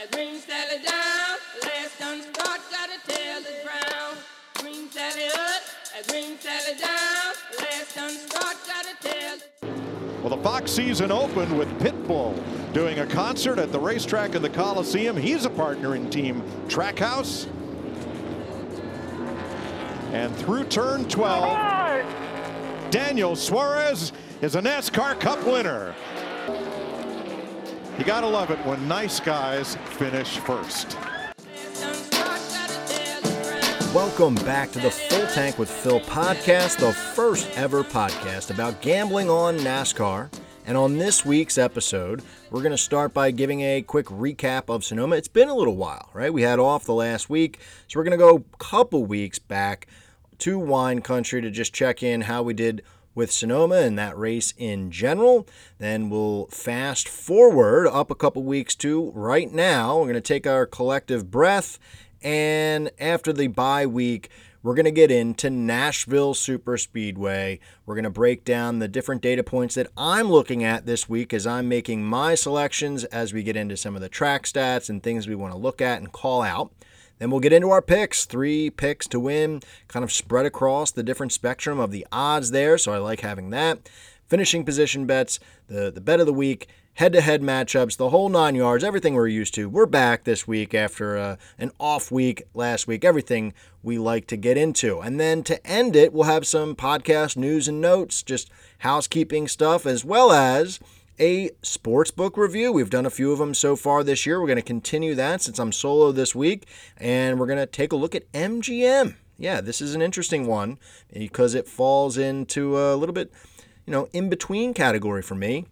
and green Sally down. Last done start, gotta tell the ground. Green Sally up, and green Sally down. Last done start, gotta tell Well, the Fox season opened with Pitbull doing a concert at the racetrack in the Coliseum. He's a partner in Team Trackhouse. And through turn 12, Daniel Suarez is a NASCAR Cup winner. You gotta love it when nice guys finish first. Welcome back to the Full Tank with Phil podcast, the first ever podcast about gambling on NASCAR. And on this week's episode, we're going to start by giving a quick recap of Sonoma. It's been a little while, right? We had off the last week, so we're going to go a couple weeks back to wine country to just check in how we did with Sonoma and that race in general. Then we'll fast forward up a couple weeks to right now. We're going to take our collective breath and after the bye week, we're going to get into Nashville Super Speedway. We're going to break down the different data points that I'm looking at this week as I'm making my selections as we get into some of the track stats and things we want to look at and call out. Then we'll get into our picks. Three picks to win, kind of spread across the different spectrum of the odds there. So I like having that. Finishing position bets, the, the bet of the week, head to head matchups, the whole nine yards, everything we're used to. We're back this week after uh, an off week last week, everything we like to get into. And then to end it, we'll have some podcast news and notes, just housekeeping stuff, as well as a sports book review. We've done a few of them so far this year. We're going to continue that since I'm solo this week, and we're going to take a look at MGM. Yeah, this is an interesting one because it falls into a little bit, you know, in between category for me.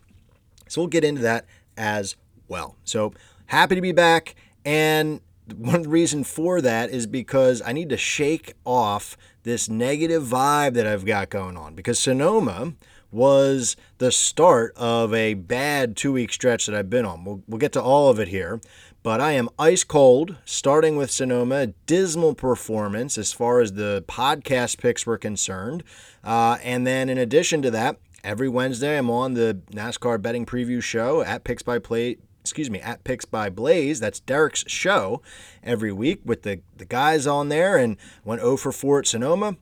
So we'll get into that as well. So happy to be back. And one reason for that is because I need to shake off this negative vibe that I've got going on. Because Sonoma was the start of a bad two week stretch that I've been on. We'll, we'll get to all of it here. But I am ice cold, starting with Sonoma. Dismal performance as far as the podcast picks were concerned. Uh, and then in addition to that, every Wednesday I'm on the NASCAR betting preview show at Picks by Play. Excuse me, at Picks by Blaze. That's Derek's show every week with the, the guys on there and went 0 for 4 at Sonoma.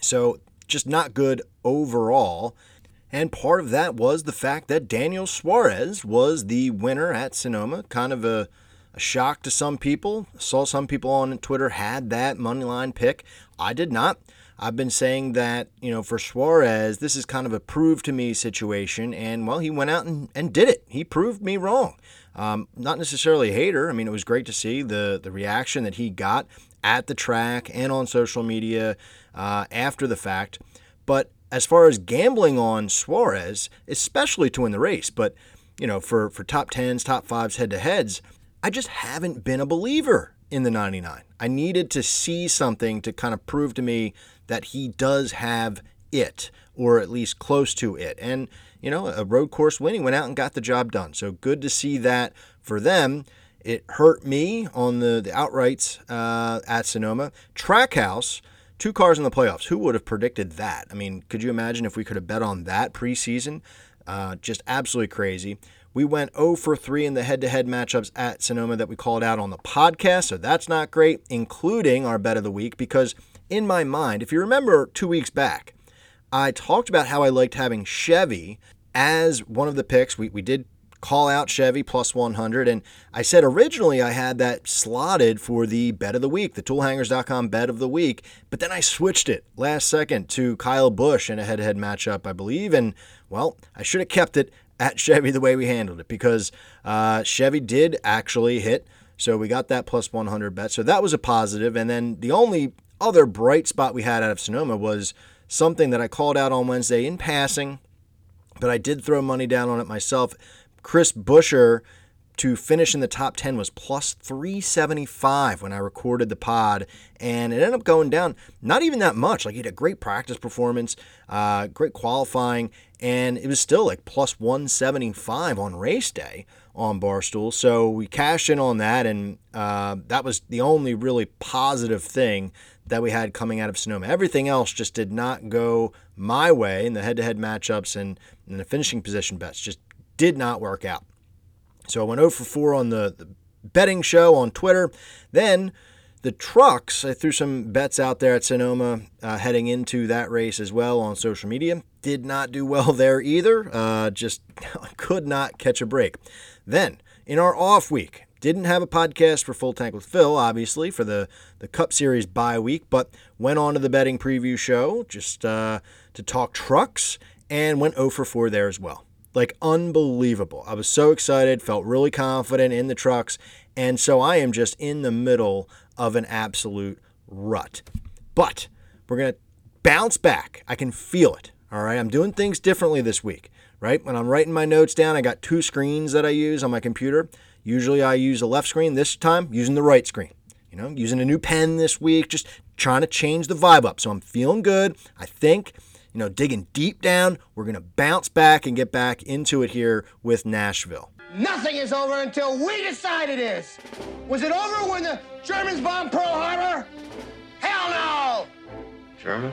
So just not good overall. And part of that was the fact that Daniel Suarez was the winner at Sonoma. Kind of a, a shock to some people. Saw some people on Twitter had that money line pick. I did not. I've been saying that, you know, for Suarez, this is kind of a prove to me situation. And, well, he went out and, and did it. He proved me wrong. Um, not necessarily a hater. I mean, it was great to see the, the reaction that he got at the track and on social media uh, after the fact. But as far as gambling on Suarez, especially to win the race, but you know, for for top tens, top fives, head to heads, I just haven't been a believer in the 99. I needed to see something to kind of prove to me that he does have it, or at least close to it. And you know, a road course win, he went out and got the job done. So good to see that for them. It hurt me on the the outrights uh, at Sonoma. Trackhouse two cars in the playoffs. Who would have predicted that? I mean, could you imagine if we could have bet on that preseason? Uh, just absolutely crazy. We went 0 for 3 in the head to head matchups at Sonoma that we called out on the podcast, so that's not great, including our bet of the week, because in my mind, if you remember two weeks back, I talked about how I liked having Chevy as one of the picks. We, we did call out Chevy plus 100. And I said originally I had that slotted for the bet of the week, the toolhangers.com bet of the week. But then I switched it last second to Kyle Busch in a head to head matchup, I believe. And well, I should have kept it at Chevy the way we handled it because uh, Chevy did actually hit. So we got that plus 100 bet. So that was a positive. And then the only other bright spot we had out of Sonoma was something that I called out on Wednesday in passing, but I did throw money down on it myself. Chris Buescher to finish in the top 10 was plus 375 when I recorded the pod, and it ended up going down not even that much. Like he had a great practice performance, uh, great qualifying, and it was still like plus 175 on race day on Barstool. So we cashed in on that, and uh, that was the only really positive thing that we had coming out of Sonoma. Everything else just did not go my way in the head to head matchups and, and the finishing position bets. Just did not work out. So I went 0 for 4 on the, the betting show on Twitter. Then the trucks, I threw some bets out there at Sonoma uh, heading into that race as well on social media. Did not do well there either. Uh, just could not catch a break. Then, in our off week, didn't have a podcast for Full Tank with Phil, obviously, for the, the Cup Series bye week, but went on to the betting preview show just uh, to talk trucks and went 0 for 4 there as well. Like, unbelievable. I was so excited, felt really confident in the trucks, and so I am just in the middle of an absolute rut. But we're going to bounce back. I can feel it. All right. I'm doing things differently this week, right? When I'm writing my notes down, I got two screens that I use on my computer. Usually I use the left screen. This time, using the right screen. You know, using a new pen this week, just trying to change the vibe up. So I'm feeling good. I think, you know, digging deep down, we're going to bounce back and get back into it here with Nashville. Nothing is over until we decide it is. Was it over when the Germans bombed Pearl Harbor? Hell no! German?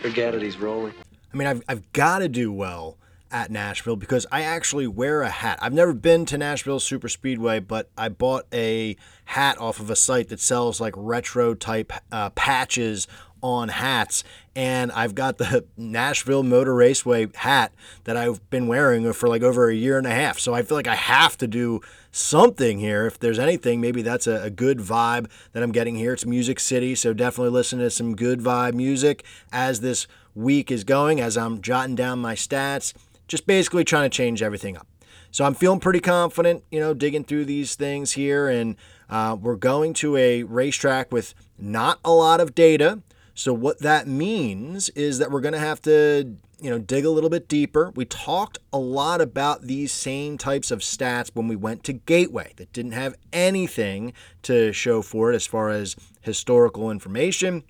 Forget it, he's rolling. I mean, I've, I've got to do well at Nashville because I actually wear a hat. I've never been to Nashville Super Speedway, but I bought a hat off of a site that sells like retro type uh, patches on hats. And I've got the Nashville Motor Raceway hat that I've been wearing for like over a year and a half. So I feel like I have to do something here. If there's anything, maybe that's a, a good vibe that I'm getting here. It's Music City. So definitely listen to some good vibe music as this week is going, as I'm jotting down my stats. Just basically trying to change everything up. So I'm feeling pretty confident, you know, digging through these things here. And uh, we're going to a racetrack with not a lot of data. So what that means is that we're going to have to, you know, dig a little bit deeper. We talked a lot about these same types of stats when we went to Gateway that didn't have anything to show for it as far as historical information.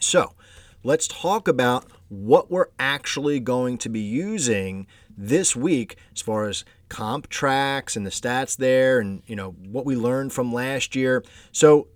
So, let's talk about what we're actually going to be using this week as far as comp tracks and the stats there and you know what we learned from last year. So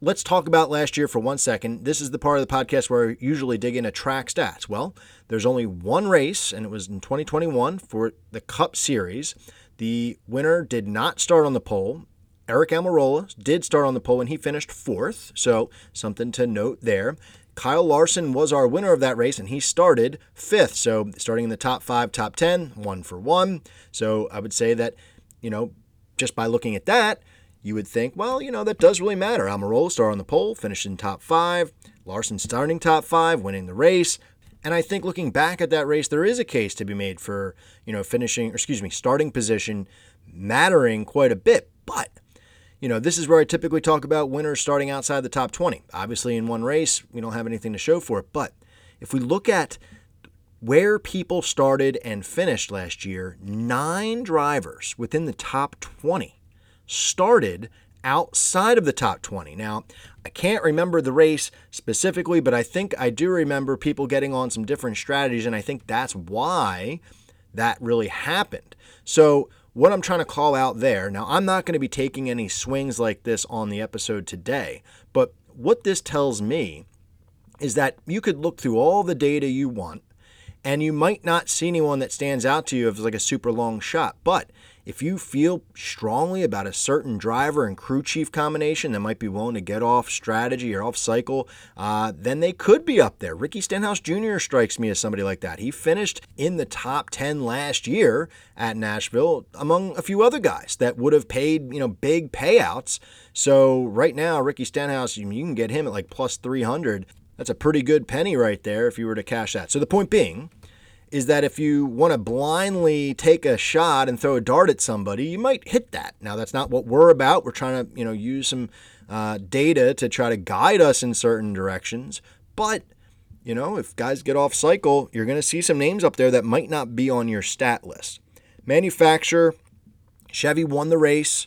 let's talk about last year for one second. This is the part of the podcast where I usually dig into track stats. Well, there's only one race, and it was in 2021 for the Cup Series. The winner did not start on the pole. Aric Almirola did start on the pole, and he finished fourth. So something to note there. Kyle Larson was our winner of that race, and he started fifth. So starting in the top five, top 10, one for one. So I would say that, you know, just by looking at that, you would think, well, you know, that does really matter. Almirola star on the pole, finished in top five. Larson starting top five, winning the race. And I think looking back at that race, there is a case to be made for, you know, finishing, or excuse me, starting position mattering quite a bit. But, you know, this is where I typically talk about winners starting outside the top 20. Obviously, in one race, we don't have anything to show for it. But if we look at where people started and finished last year, nine drivers within the top 20 started outside of the top 20. Now, I can't remember the race specifically, but I think I do remember people getting on some different strategies, and I think that's why that really happened. So, what I'm trying to call out there now, I'm not going to be taking any swings like this on the episode today, but what this tells me is that you could look through all the data you want, and you might not see anyone that stands out to you as like a super long shot, but if you feel strongly about a certain driver and crew chief combination that might be willing to get off strategy or off cycle, uh, then they could be up there. Ricky Stenhouse Jr. strikes me as somebody like that. He finished in the top 10 last year at Nashville among a few other guys that would have paid, you know, big payouts. So right now, Ricky Stenhouse, you can get him at like plus 300. That's a pretty good penny right there if you were to cash that. So the point being, is that if you want to blindly take a shot and throw a dart at somebody, you might hit that. Now, that's not what we're about. We're trying to, you know, use some uh, data to try to guide us in certain directions. But, you know, if guys get off cycle, you're going to see some names up there that might not be on your stat list. Manufacturer, Chevy won the race,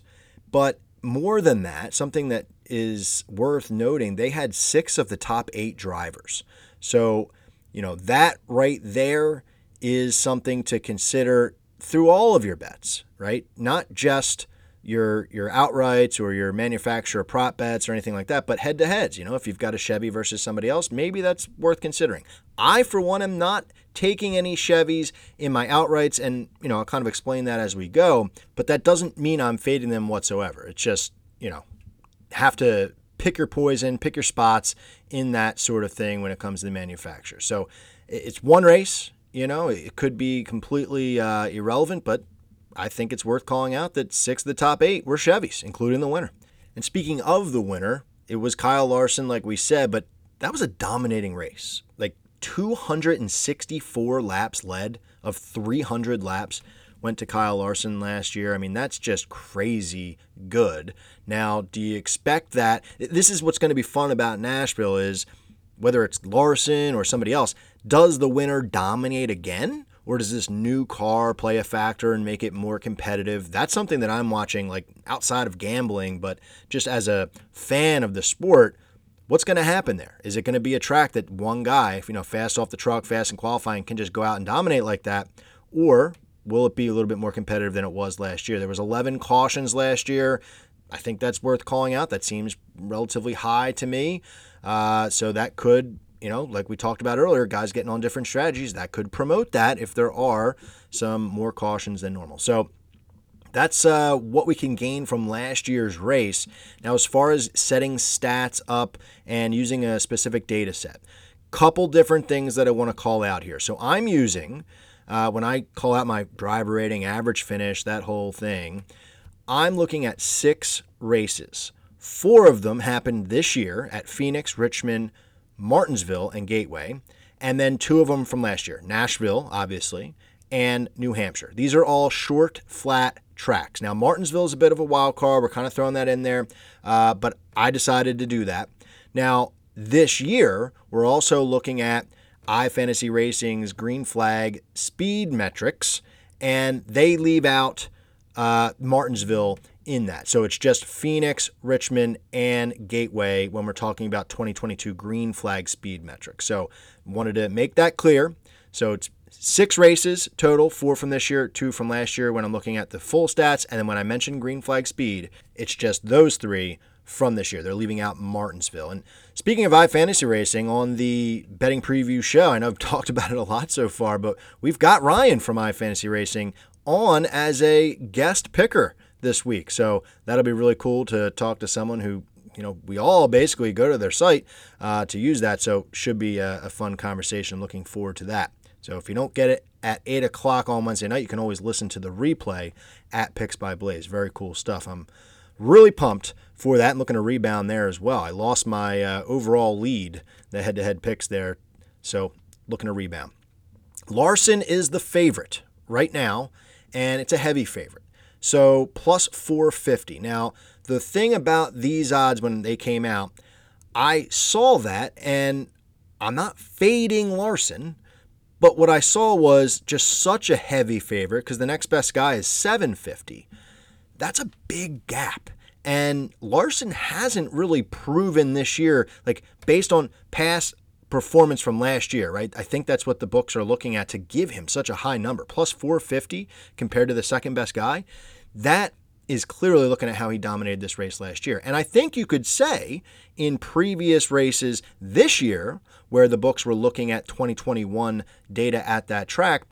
but more than that, something that is worth noting, they had six of the top eight drivers. So, you know, that right there is something to consider through all of your bets, right? Not just your your outrights or your manufacturer prop bets or anything like that, but head to heads. You know, if you've got a Chevy versus somebody else, maybe that's worth considering. I, for one, am not taking any Chevys in my outrights, and you know, I'll kind of explain that as we go. But that doesn't mean I'm fading them whatsoever. It's just you know, have to pick your poison, pick your spots in that sort of thing when it comes to the manufacturer. So it's one race, you know, it could be completely uh, irrelevant, but I think it's worth calling out that six of the top eight were Chevys, including the winner. And speaking of the winner, it was Kyle Larson, like we said, but that was a dominating race. Like 264 laps led of 300 laps went to Kyle Larson last year. I mean, that's just crazy good. Now, do you expect that? This is what's going to be fun about Nashville is whether it's Larson or somebody else, does the winner dominate again? Or does this new car play a factor and make it more competitive? That's something that I'm watching like outside of gambling, but just as a fan of the sport, what's going to happen there? Is it going to be a track that one guy, you know, fast off the truck, fast in qualifying, can just go out and dominate like that? Or will it be a little bit more competitive than it was last year? There was 11 cautions last year. I think that's worth calling out. That seems relatively high to me. Uh, so that could, you know, like we talked about earlier, guys getting on different strategies, that could promote that if there are some more cautions than normal. So that's uh, what we can gain from last year's race. Now, as far as setting stats up and using a specific data set, couple different things that I want to call out here. So I'm using, uh, when I call out my driver rating, average finish, that whole thing, I'm looking at six races. Four of them happened this year at Phoenix, Richmond, Martinsville, and Gateway, and then two of them from last year Nashville, obviously, and New Hampshire. These are all short, flat tracks. Now, Martinsville is a bit of a wild card. We're kind of throwing that in there, uh, but I decided to do that. Now, this year, we're also looking at iFantasy Racing's green flag speed metrics, and they leave out uh, Martinsville in that. So it's just Phoenix, Richmond, and Gateway when we're talking about 2022 green flag speed metrics. So wanted to make that clear. So it's six races total, four from this year, two from last year when I'm looking at the full stats. And then when I mentioned green flag speed, it's just those three from this year. They're leaving out Martinsville. And speaking of iFantasy Racing, on the betting preview show, I know I've talked about it a lot so far, but we've got Ryan from iFantasy Racing on as a guest picker this week. So that'll be really cool to talk to someone who, you know, we all basically go to their site uh, to use that. So should be a, a fun conversation. Looking forward to that. So if you don't get it at 8 o'clock on Wednesday night, you can always listen to the replay at Picks by Blaze. Very cool stuff. I'm really pumped for that and looking to rebound there as well. I lost my uh, overall lead, the head to head picks there. So looking to rebound. Larson is the favorite right now and it's a heavy favorite. So plus 450. Now, the thing about these odds when they came out, I saw that and I'm not fading Larson, but what I saw was just such a heavy favorite because the next best guy is 750. That's a big gap. And Larson hasn't really proven this year, like based on past performance from last year, right? I think that's what the books are looking at to give him such a high number, plus 450 compared to the second best guy. That is clearly looking at how he dominated this race last year. And I think you could say in previous races this year, where the books were looking at 2021 data at that track,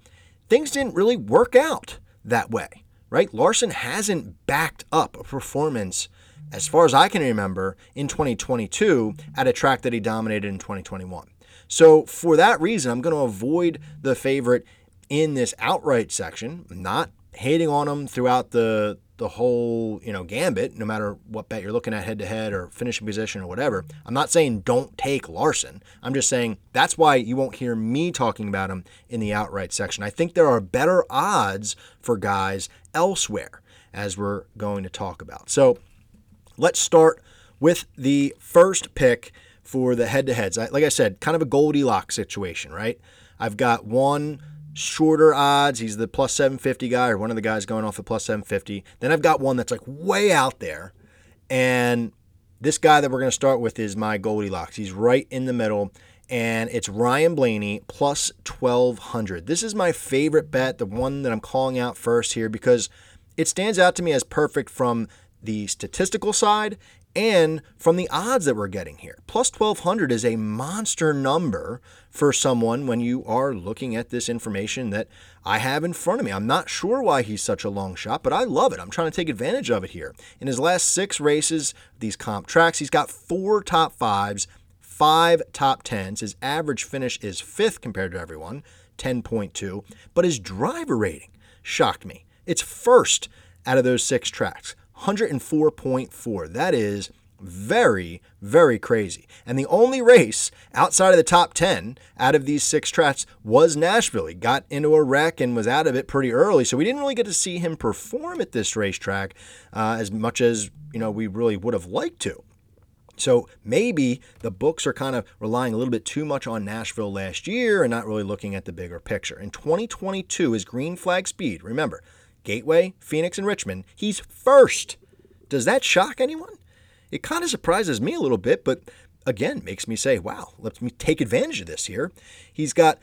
things didn't really work out that way, right? Larson hasn't backed up a performance as far as I can remember, in 2022 at a track that he dominated in 2021. So, for that reason, I'm going to avoid the favorite in this outright section, not hating on him throughout the the whole, you know, gambit, no matter what bet you're looking at head to head or finishing position or whatever. I'm not saying don't take Larson. I'm just saying that's why you won't hear me talking about him in the outright section. I think there are better odds for guys elsewhere as we're going to talk about. So, Let's start with the first pick for the head to heads. Like I said, kind of a Goldilocks situation, right? I've got one shorter odds. He's the plus 750 guy, or one of the guys going off the plus 750. Then I've got one that's like way out there. And this guy that we're going to start with is my Goldilocks. He's right in the middle, and it's Ryan Blaney plus 1200. This is my favorite bet, the one that I'm calling out first here, because it stands out to me as perfect from the statistical side and from the odds that we're getting here. Plus 1200 is a monster number for someone when you are looking at this information that I have in front of me. I'm not sure why he's such a long shot, but I love it. I'm trying to take advantage of it here. In his last six races, these comp tracks, he's got four top fives, five top tens. His average finish is fifth compared to everyone, 10.2, but his driver rating shocked me. It's first out of those six tracks. 104.4. That is very, very crazy. And the only race outside of the top 10 out of these six tracks was Nashville. He got into a wreck and was out of it pretty early, so we didn't really get to see him perform at this racetrack uh, as much as you know we really would have liked to. So maybe the books are kind of relying a little bit too much on Nashville last year and not really looking at the bigger picture. In 2022, his green flag speed, remember, Gateway, Phoenix, and Richmond, he's first. Does that shock anyone? It kind of surprises me a little bit, but again, makes me say, wow, let me take advantage of this here. He's got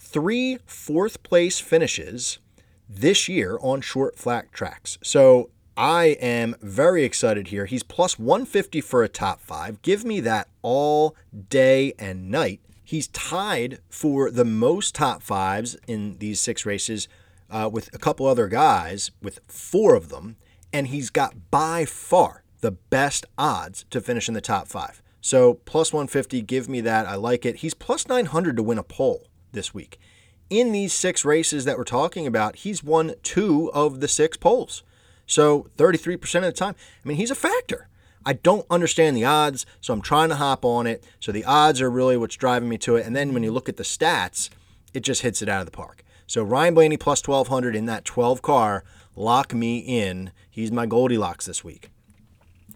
three fourth place finishes this year on short flat tracks. So I am very excited here. He's plus 150 for a top five. Give me that all day and night. He's tied for the most top fives in these six races uh, with a couple other guys, with four of them, and he's got by far the best odds to finish in the top five. So plus 150, give me that. I like it. He's plus 900 to win a pole this week. In these six races that we're talking about, he's won two of the six poles. So 33% of the time, I mean, he's a factor. I don't understand the odds, so I'm trying to hop on it. So the odds are really what's driving me to it. And then when you look at the stats, it just hits it out of the park. So Ryan Blaney plus 1200 in that 12 car, lock me in. He's my Goldilocks this week.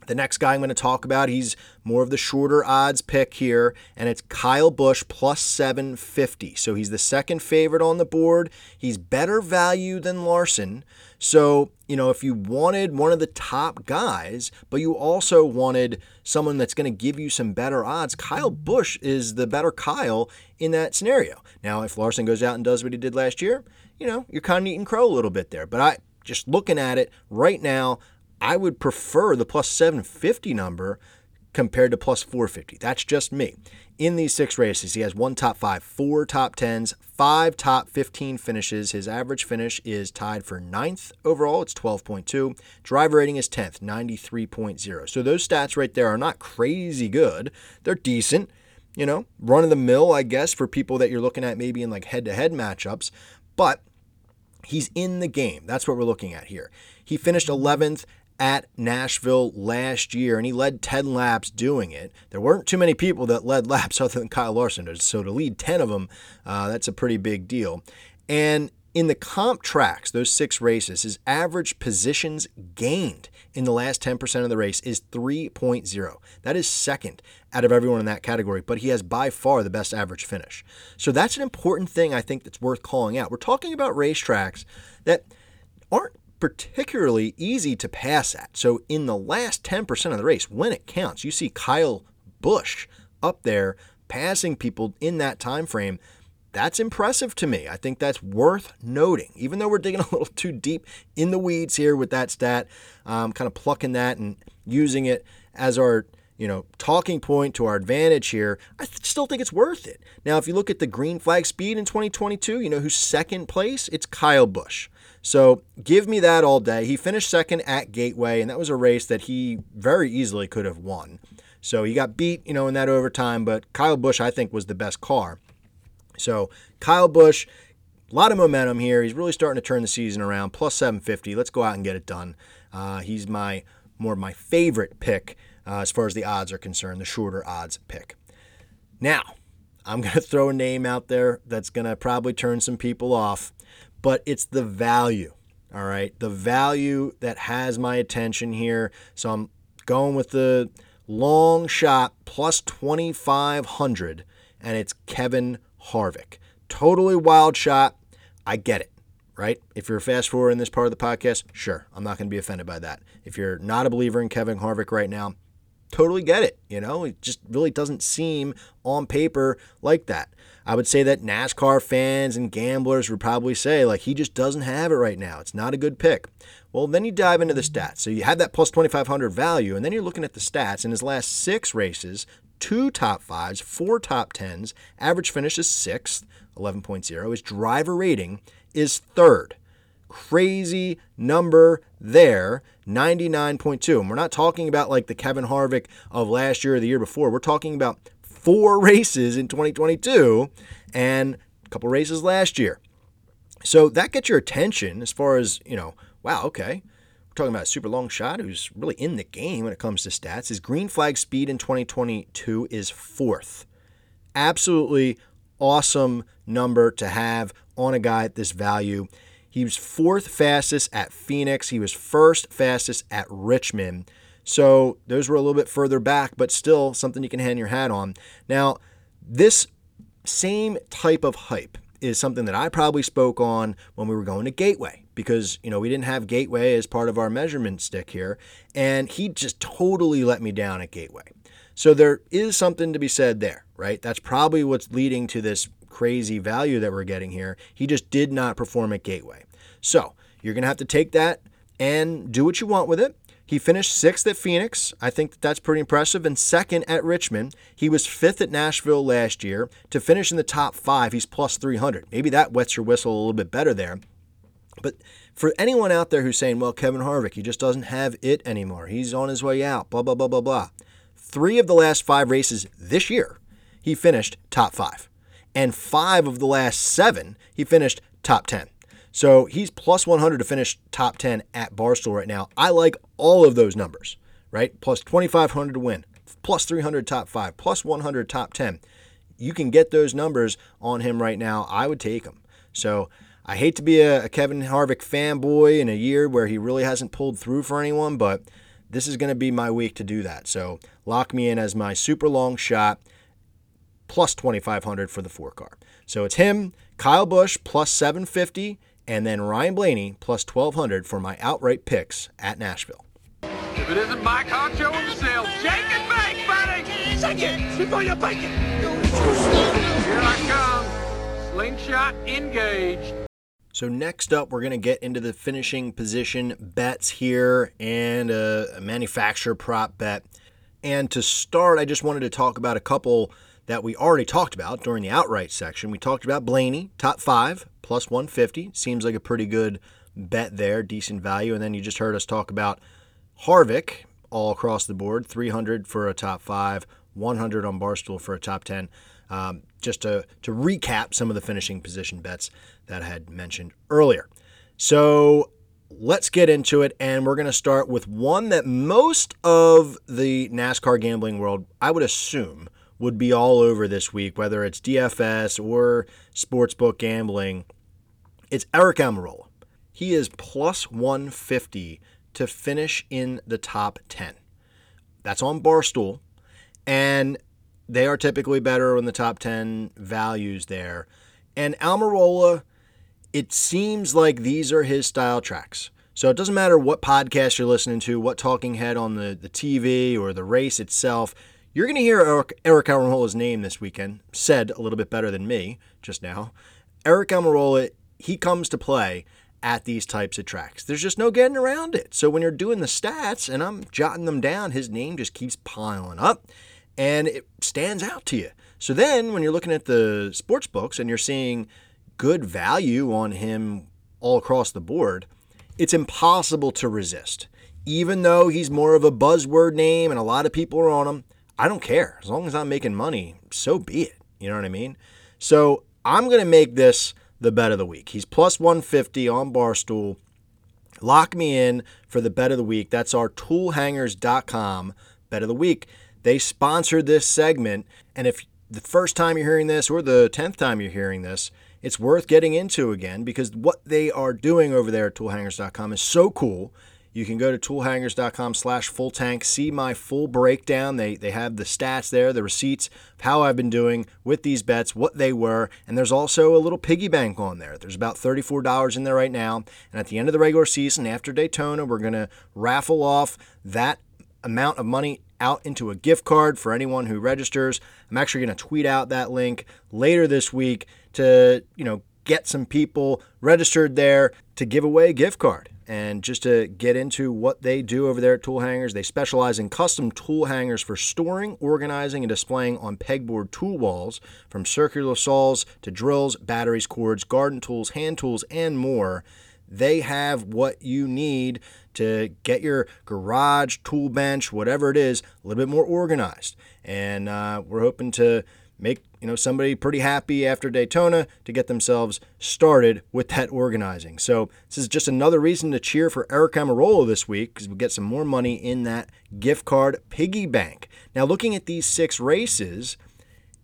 The next guy I'm going to talk about, he's more of the shorter odds pick here, and it's Kyle Busch plus 750. So he's the second favorite on the board. He's better value than Larson. So, you know, if you wanted one of the top guys, but you also wanted someone that's going to give you some better odds, Kyle Busch is the better Kyle in that scenario. Now, if Larson goes out and does what he did last year, you know, you're kind of eating crow a little bit there. But I just looking at it right now, I would prefer the plus 750 number compared to plus 450. That's just me. In these six races, he has one top five, four top tens, five top 15 finishes. His average finish is tied for ninth overall. It's 12.2. Driver rating is 10th, 93.0. So those stats right there are not crazy good. They're decent, you know, run of the mill, I guess, for people that you're looking at maybe in like head to head matchups. But he's in the game. That's what we're looking at here. He finished 11th at Nashville last year, and he led 10 laps doing it. There weren't too many people that led laps other than Kyle Larson, so to lead 10 of them, uh, that's a pretty big deal. And in the comp tracks, those six races, his average positions gained in the last 10% of the race is 3.0. That is second out of everyone in that category, but he has by far the best average finish. So that's an important thing I think that's worth calling out. We're talking about racetracks that aren't particularly easy to pass at. So in the last 10% of the race, when it counts, you see Kyle Busch up there passing people in that time frame. That's impressive to me. I think that's worth noting. Even though we're digging a little too deep in the weeds here with that stat, um, kind of plucking that and using it as our you know, talking point to our advantage here, I th- still think it's worth it. Now, if you look at the green flag speed in 2022, you know who's second place? It's Kyle Busch. So give me that all day. He finished second at Gateway, and that was a race that he very easily could have won. So he got beat, you know, in that overtime, but Kyle Busch, I think, was the best car. So Kyle Busch, a lot of momentum here. He's really starting to turn the season around. Plus 750. Let's go out and get it done. Uh, he's my more my favorite pick uh, as far as the odds are concerned, the shorter odds pick. Now, I'm going to throw a name out there that's going to probably turn some people off, but it's the value. All right. The value that has my attention here. So I'm going with the long shot plus 2,500, and it's Kevin Harvick. Totally wild shot. I get it, right? If you're a fast forward in this part of the podcast, sure, I'm not going to be offended by that. If you're not a believer in Kevin Harvick right now, totally get it. You know, it just really doesn't seem on paper like that. I would say that NASCAR fans and gamblers would probably say, like, he just doesn't have it right now. It's not a good pick. Well, then you dive into the stats. So you have that plus 2,500 value, and then you're looking at the stats. In his last six races, two top fives, four top tens, average finish is sixth, 11.0. His driver rating is third. Crazy number there, 99.2. And we're not talking about like the Kevin Harvick of last year or the year before. We're talking about four races in 2022 and a couple races last year. So that gets your attention as far as, you know, wow, okay. We're talking about a super long shot who's really in the game when it comes to stats. His green flag speed in 2022 is fourth. Absolutely awesome number to have on a guy at this value. He was fourth fastest at Phoenix. He was first fastest at Richmond. So those were a little bit further back, but still something you can hang your hat on. Now, this same type of hype is something that I probably spoke on when we were going to Gateway because, you know, we didn't have Gateway as part of our measurement stick here. And he just totally let me down at Gateway. So there is something to be said there, right? That's probably what's leading to this crazy value that we're getting here. He just did not perform at Gateway. So you're going to have to take that and do what you want with it. He finished sixth at Phoenix. I think that that's pretty impressive. And second at Richmond. He was fifth at Nashville last year. To finish in the top five, he's plus 300. Maybe that wets your whistle a little bit better there. But for anyone out there who's saying, well, Kevin Harvick, he just doesn't have it anymore. He's on his way out, blah, blah, blah, blah, blah. Three of the last five races this year, he finished top five. And five of the last seven, he finished top 10. So he's plus 100 to finish top 10 at Barstool right now. I like all of those numbers, right? Plus 2,500 to win, plus 300 top five, plus 100 top 10. You can get those numbers on him right now. I would take them. So I hate to be a, a Kevin Harvick fanboy in a year where he really hasn't pulled through for anyone, but this is going to be my week to do that. So lock me in as my super long shot plus 2500 for the four car. So it's him, Kyle Busch plus 750 and then Ryan Blaney plus 1200 for my outright picks at Nashville. If it isn't Mike Honcho sales, shake and bake, buddy! Shake it before you bake it. Here I come. Slingshot engaged. So next up, we're going to get into the finishing position bets here and a manufacturer prop bet. And to start, I just wanted to talk about a couple that we already talked about during the outright section. We talked about Blaney, top five, plus 150. Seems like a pretty good bet there, decent value. And then you just heard us talk about Harvick all across the board 300 for a top five, 100 on Barstool for a top 10. Um, just to, to recap some of the finishing position bets that I had mentioned earlier. So let's get into it. And we're going to start with one that most of the NASCAR gambling world, I would assume, would be all over this week, whether it's DFS or sportsbook gambling. It's Aric Almirola. He is plus 150 to finish in the top 10. That's on Barstool. And they are typically better in the top 10 values there. And Almirola, it seems like these are his style tracks. So it doesn't matter what podcast you're listening to, what talking head on the, the TV or the race itself, you're going to hear Eric, Aric Almirola's name this weekend, said a little bit better than me just now. Aric Almirola, he comes to play at these types of tracks. There's just no getting around it. So when you're doing the stats and I'm jotting them down, his name just keeps piling up and it stands out to you. So then when you're looking at the sports books and you're seeing good value on him all across the board, it's impossible to resist. Even though he's more of a buzzword name and a lot of people are on him, I don't care. As long as I'm making money, so be it. You know what I mean? So I'm going to make this the bet of the week. He's plus 150 on Barstool. Lock me in for the bet of the week. That's our toolhangers.com bet of the week. They sponsored this segment. And if the first time you're hearing this or the 10th time you're hearing this, it's worth getting into again because what they are doing over there at toolhangers.com is so cool. You can go to toolhangers.com slash full tank, see my full breakdown. They, they have the stats there, the receipts of how I've been doing with these bets, what they were, and there's also a little piggy bank on there. There's about $34 in there right now. And at the end of the regular season, after Daytona, we're going to raffle off that amount of money out into a gift card for anyone who registers. I'm actually going to tweet out that link later this week to, you know, get some people registered there to give away a gift card And just to get into what they do over there at Tool Hangers, they specialize in custom tool hangers for storing, organizing, and displaying on pegboard tool walls, from circular saws to drills, batteries, cords, garden tools, hand tools, and more. They have what you need to get your garage, tool bench, whatever it is, a little bit more organized. And uh, we're hoping to make you know somebody pretty happy after Daytona to get themselves started with that organizing. So this is just another reason to cheer for Aric Almirola this week because we get some more money in that gift card piggy bank. Now looking at these six races,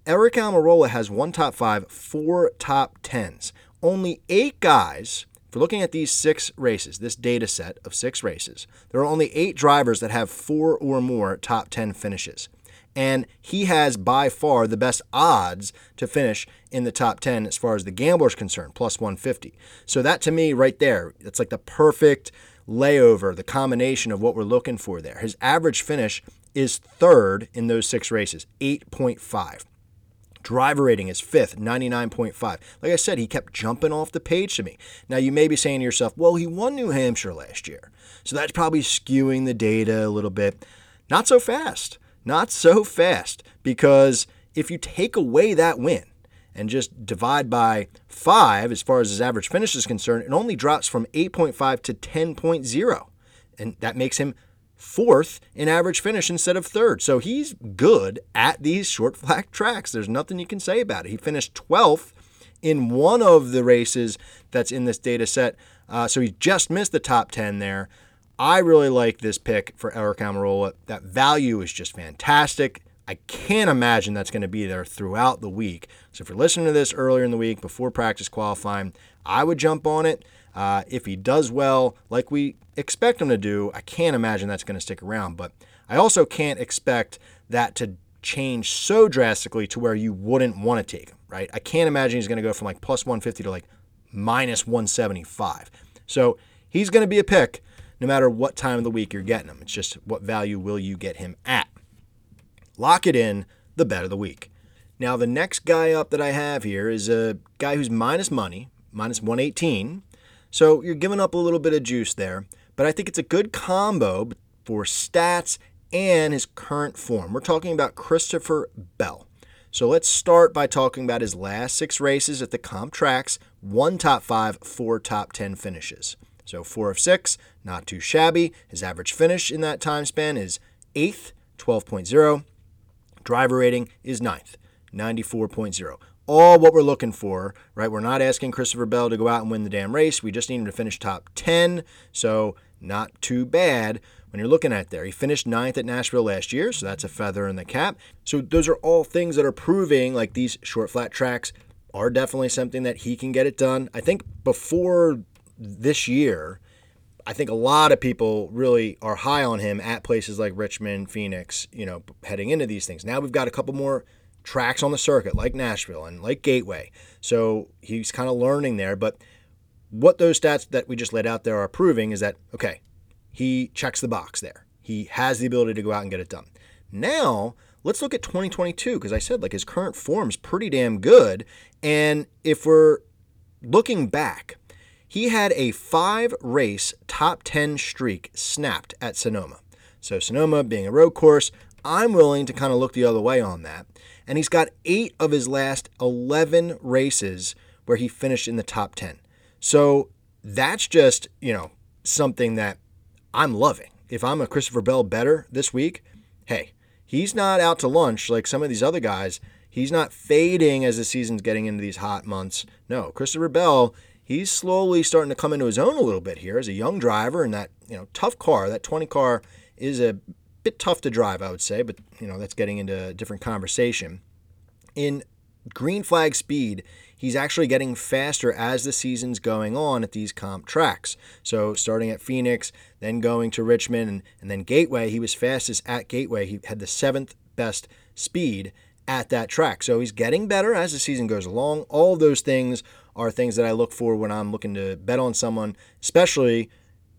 Aric Almirola has one top five, four top tens. Only eight guys. If we're looking at these six races, this data set of six races, there are only eight drivers that have four or more top 10 finishes and he has by far the best odds to finish in the top 10 as far as the gambler's concerned, plus 150. So that to me right there, it's like the perfect layover, the combination of what we're looking for there. His average finish is third in those six races, 8.5. Driver rating is fifth, 99.5. Like I said, he kept jumping off the page to me. Now, you may be saying to yourself, well, he won New Hampshire last year. So that's probably skewing the data a little bit. Not so fast. Not so fast. Because if you take away that win and just divide by five as far as his average finish is concerned, it only drops from 8.5 to 10.0. And that makes him fourth in average finish instead of third. So he's good at these short flat tracks. There's nothing you can say about it. He finished 12th in one of the races that's in this data set. Uh, so he just missed the top 10 there. I really like this pick for Aric Almirola. That value is just fantastic. I can't imagine that's going to be there throughout the week. So if you're listening to this earlier in the week before practice qualifying, I would jump on it. Uh, if he does well, like we expect him to do, I can't imagine that's going to stick around. But I also can't expect that to change so drastically to where you wouldn't want to take him, right? I can't imagine he's going to go from like plus 150 to like minus 175. So he's going to be a pick no matter what time of the week you're getting him. It's just what value will you get him at. Lock it in, the bet of the week. Now, the next guy up that I have here is a guy who's minus money, minus 118. So you're giving up a little bit of juice there, but I think it's a good combo for stats and his current form. We're talking about Christopher Bell. So let's start by talking about his last six races at the comp tracks one top five, four top 10 finishes. So four of six, not too shabby. His average finish in that time span is eighth, 12.0. Driver rating is ninth, 94.0 all what we're looking for, right? We're not asking Christopher Bell to go out and win the damn race. We just need him to finish top 10. So, not too bad when you're looking at there. He finished ninth at Nashville last year, so that's a feather in the cap. So, those are all things that are proving like these short flat tracks are definitely something that he can get it done. I think before this year, I think a lot of people really are high on him at places like Richmond, Phoenix, you know, heading into these things. Now we've got a couple more tracks on the circuit like Nashville and like Gateway. So he's kind of learning there. But what those stats that we just laid out there are proving is that, okay, he checks the box there. He has the ability to go out and get it done. Now, let's look at 2022 because I said like his current form's pretty damn good. And if we're looking back, he had a five race top 10 streak snapped at Sonoma. So, Sonoma being a road course, I'm willing to kind of look the other way on that. And he's got eight of his last 11 races where he finished in the top 10. So, that's just, you know, something that I'm loving. If I'm a Christopher Bell bettor this week, hey, he's not out to lunch like some of these other guys. He's not fading as the season's getting into these hot months. No, Christopher Bell he's slowly starting to come into his own a little bit here as a young driver in that you know tough car. That 20 car is a bit tough to drive, I would say, but you know that's getting into a different conversation. In green flag speed, he's actually getting faster as the season's going on at these comp tracks. So starting at Phoenix, then going to Richmond, and, and then Gateway, he was fastest at Gateway. He had the seventh best speed at that track. So he's getting better as the season goes along. All those things are things that I look for when I'm looking to bet on someone, especially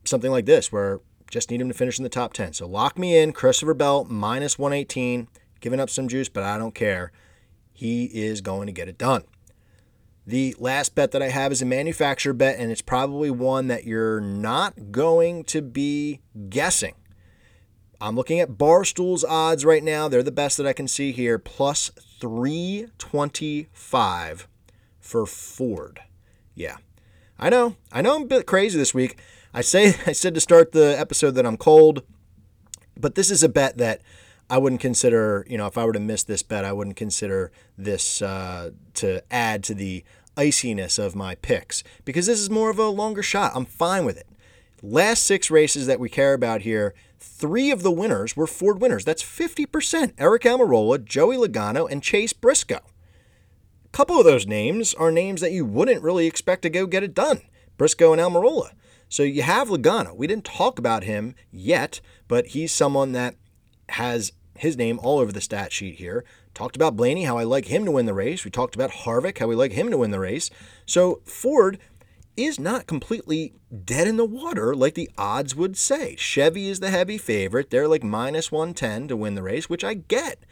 something like this where just need him to finish in the top 10. So lock me in, Christopher Bell minus 118, giving up some juice, but I don't care. He is going to get it done. The last bet that I have is a manufacturer bet, and it's probably one that you're not going to be guessing. I'm looking at Barstool's odds right now. They're the best that I can see here, plus 325 for Ford. Yeah. I know. I know I'm a bit crazy this week. I say I said to start the episode that I'm cold, but this is a bet that I wouldn't consider, you know, if I were to miss this bet, I wouldn't consider this uh, to add to the iciness of my picks because this is more of a longer shot. I'm fine with it. Last six races that we care about here, three of the winners were Ford winners. That's 50%. Aric Almirola, Joey Logano, and Chase Briscoe. A couple of those names are names that you wouldn't really expect to go get it done. Briscoe and Almirola. So you have Logano. We didn't talk about him yet, but he's someone that has his name all over the stat sheet here. Talked about Blaney, how I like him to win the race. We talked about Harvick, how we like him to win the race. So Ford is not completely dead in the water like the odds would say. Chevy is the heavy favorite. They're like minus 110 to win the race, which I get.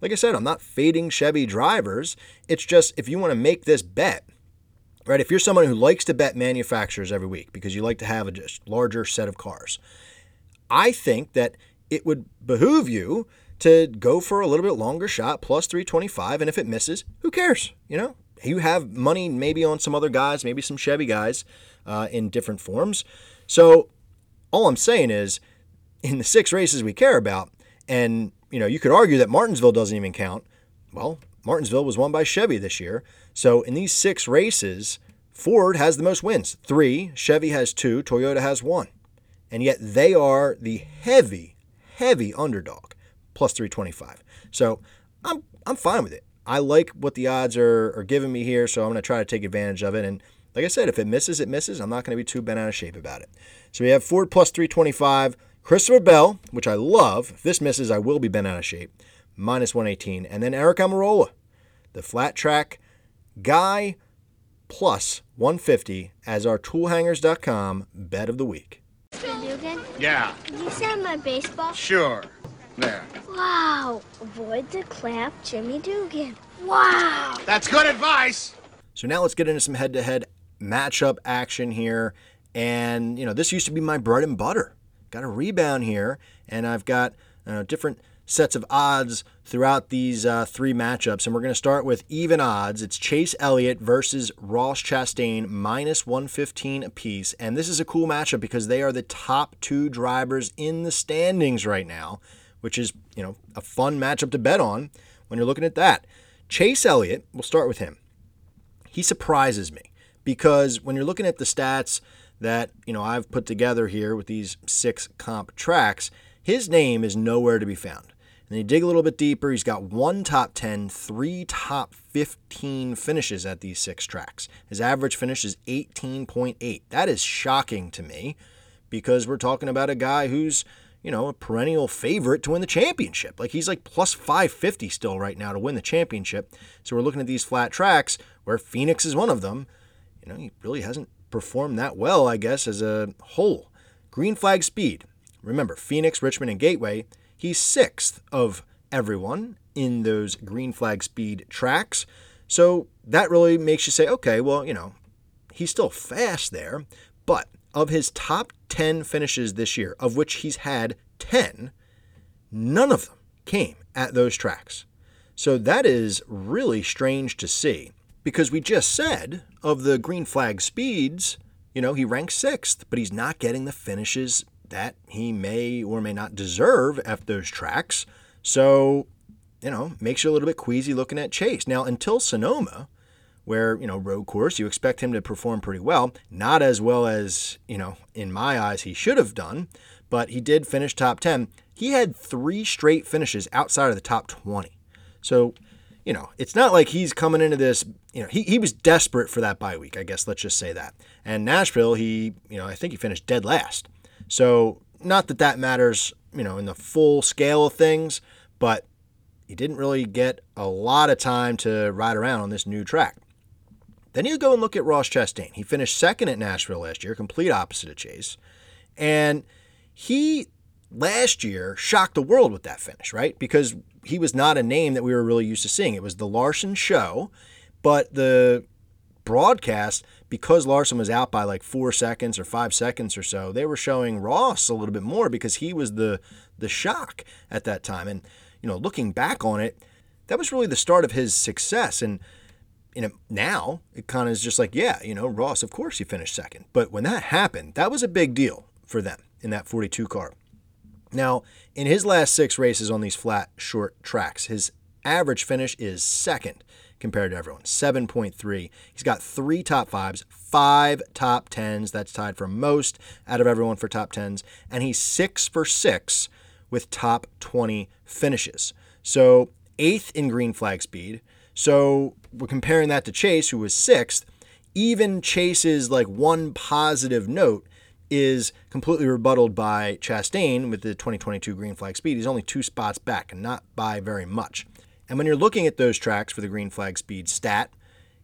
Like I said, I'm not fading Chevy drivers. It's just if you want to make this bet, right? If you're someone who likes to bet manufacturers every week because you like to have a just larger set of cars, I think that it would behoove you to go for a little bit longer shot plus 325 and if it misses who cares you know you have money maybe on some other guys maybe some chevy guys uh, in different forms so all i'm saying is in the six races we care about and you know you could argue that martinsville doesn't even count well martinsville was won by chevy this year so in these six races ford has the most wins three chevy has two toyota has one and yet they are the heavy heavy underdog plus 325. So I'm I'm fine with it. I like what the odds are, are giving me here, so I'm going to try to take advantage of it. And like I said, if it misses, it misses. I'm not going to be too bent out of shape about it. So we have Ford plus 325, Christopher Bell, which I love. If this misses, I will be bent out of shape, minus 118. And then Aric Almirola, the flat track guy, plus 150 as our toolhangers.com bet of the week. Dugan, Yeah, can you send my baseball? sure. There. Wow. Avoid the clap, Jimmy Dugan. Wow. That's good advice. So now let's get into some head to head matchup action here. And, you know, this used to be my bread and butter. Got a rebound here, and I've got uh, different sets of odds throughout these uh, three matchups. And we're going to start with even odds. It's Chase Elliott versus Ross Chastain, minus 115 apiece. And this is a cool matchup because they are the top two drivers in the standings right now, which is, you know, a fun matchup to bet on when you're looking at that. Chase Elliott, we'll start with him he surprises me because when you're looking at the stats that you know I've put together here with these six comp tracks, his name is nowhere to be found. And you dig a little bit deeper, he's got one top 10, three top 15 finishes at these six tracks. His average finish is 18.8. That is shocking to me because we're talking about a guy who's, you know, a perennial favorite to win the championship. Like he's like plus 550 still right now to win the championship. So we're looking at these flat tracks where Phoenix is one of them. You know, he really hasn't performed that well, I guess, as a whole. Green flag speed. Remember, Phoenix, Richmond, and Gateway, he's sixth of everyone in those green flag speed tracks. So that really makes you say, okay, well, you know, he's still fast there, but of his top 10 finishes this year, of which he's had 10, none of them came at those tracks. So that is really strange to see because we just said of the green flag speeds, you know, he ranks sixth, but he's not getting the finishes that he may or may not deserve at those tracks. So, you know, makes you a little bit queasy looking at Chase. Now, until Sonoma, where, you know, road course, you expect him to perform pretty well. Not as well as, you know, in my eyes, he should have done, but he did finish top 10. He had three straight finishes outside of the top 20. So, you know, it's not like he's coming into this, you know, he, he was desperate for that bye week, I guess, let's just say that. And Nashville, he, you know, I think he finished dead last. So, not that that matters, you know, in the full scale of things, but he didn't really get a lot of time to ride around on this new track. Then you go and look at Ross Chastain. He finished second at Nashville last year, complete opposite of Chase. And he last year shocked the world with that finish, right? Because he was not a name that we were really used to seeing. It was the Larson show, but the broadcast, because Larson was out by like four seconds or five seconds or so, they were showing Ross a little bit more because he was the the shock at that time. And you know, looking back on it, that was really the start of his success. And you know, now it kind of is just like, yeah, you know, Ross, of course he finished second. But when that happened, that was a big deal for them in that 42 car. Now, in his last six races on these flat, short tracks, his average finish is second compared to everyone 7.3. He's got three top fives, five top tens. That's tied for most out of everyone for top tens. And he's six for six with top 20 finishes. So, eighth in green flag speed. So, we're comparing that to Chase, who was sixth. Even Chase's like one positive note is completely rebutted by Chastain with the 2022 green flag speed. He's only two spots back and not by very much. And when you're looking at those tracks for the green flag speed stat,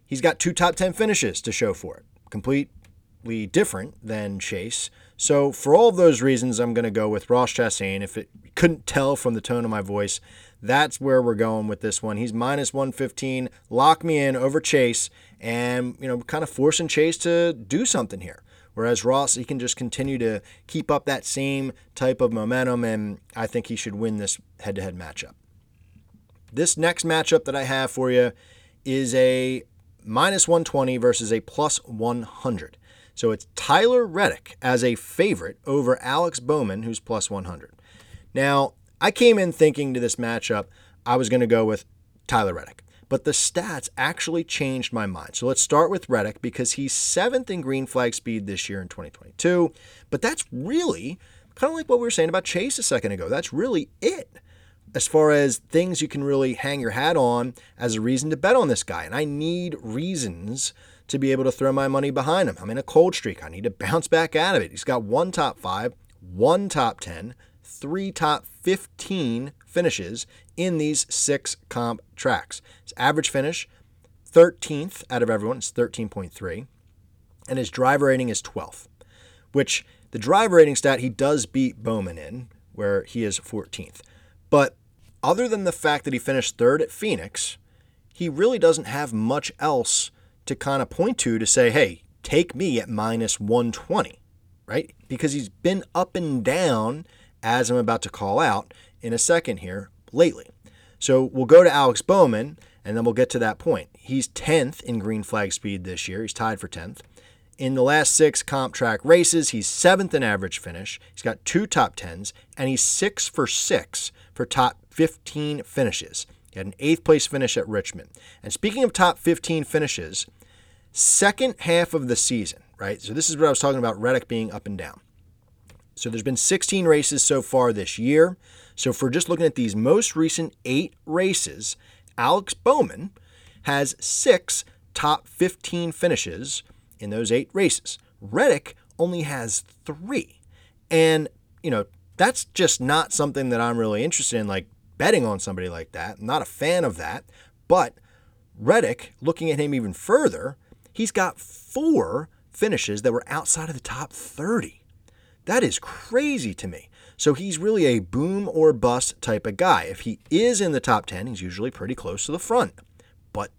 he's got two top 10 finishes to show for it. Completely different than Chase. So, for all of those reasons, I'm going to go with Ross Chastain. If it couldn't tell from the tone of my voice, that's where we're going with this one. He's minus 115. Lock me in over Chase and, you know, kind of forcing Chase to do something here. Whereas Ross, he can just continue to keep up that same type of momentum, and I think he should win this head to head matchup. This next matchup that I have for you is a minus 120 versus a plus 100. So it's Tyler Reddick as a favorite over Alex Bowman, who's plus 100. Now, I came in thinking to this matchup, I was going to go with Tyler Reddick. But the stats actually changed my mind. So let's start with Reddick because he's seventh in green flag speed this year in 2022. But that's really kind of like what we were saying about Chase a second ago. That's really it as far as things you can really hang your hat on as a reason to bet on this guy. And I need reasons to be able to throw my money behind him. I'm in a cold streak. I need to bounce back out of it. He's got one top five, one top 10, three top 15 finishes in these six comp tracks. His average finish, 13th out of everyone, it's 13.3. And his driver rating is 12th, which the driver rating stat he does beat Bowman in, where he is 14th. But other than the fact that he finished third at Phoenix, he really doesn't have much else to kind of point to to say, hey, take me at minus 120, right? Because he's been up and down, as I'm about to call out in a second here, lately. So we'll go to Alex Bowman, and then we'll get to that point. He's 10th in green flag speed this year. He's tied for 10th. In the last six comp track races, he's seventh in average finish. He's got two top tens, and he's six for six for top 15 finishes. He had an eighth place finish at Richmond. And speaking of top 15 finishes, second half of the season, right? So this is what I was talking about Reddick being up and down. So there's been 16 races so far this year. So if we're just looking at these most recent eight races, Alex Bowman has six top 15 finishes in those eight races. Reddick only has three. And, you know, that's just not something that I'm really interested in, like betting on somebody like that. I'm not a fan of that. But Reddick, looking at him even further, he's got four finishes that were outside of the top 30. That is crazy to me. So he's really a boom or bust type of guy. If he is in the top 10, he's usually pretty close to the front. But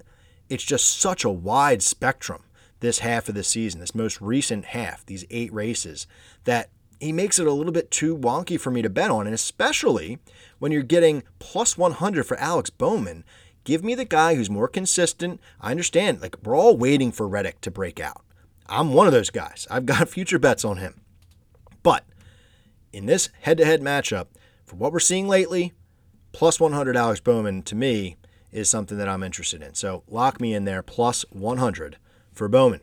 it's just such a wide spectrum this half of the season, this most recent half, these eight races, that he makes it a little bit too wonky for me to bet on. And especially when you're getting plus 100 for Alex Bowman, give me the guy who's more consistent. I understand, like, we're all waiting for Reddick to break out. I'm one of those guys. I've got future bets on him. But in this head to head matchup, for what we're seeing lately, plus 100 Alex Bowman to me is something that I'm interested in. So lock me in there, plus 100 for Bowman.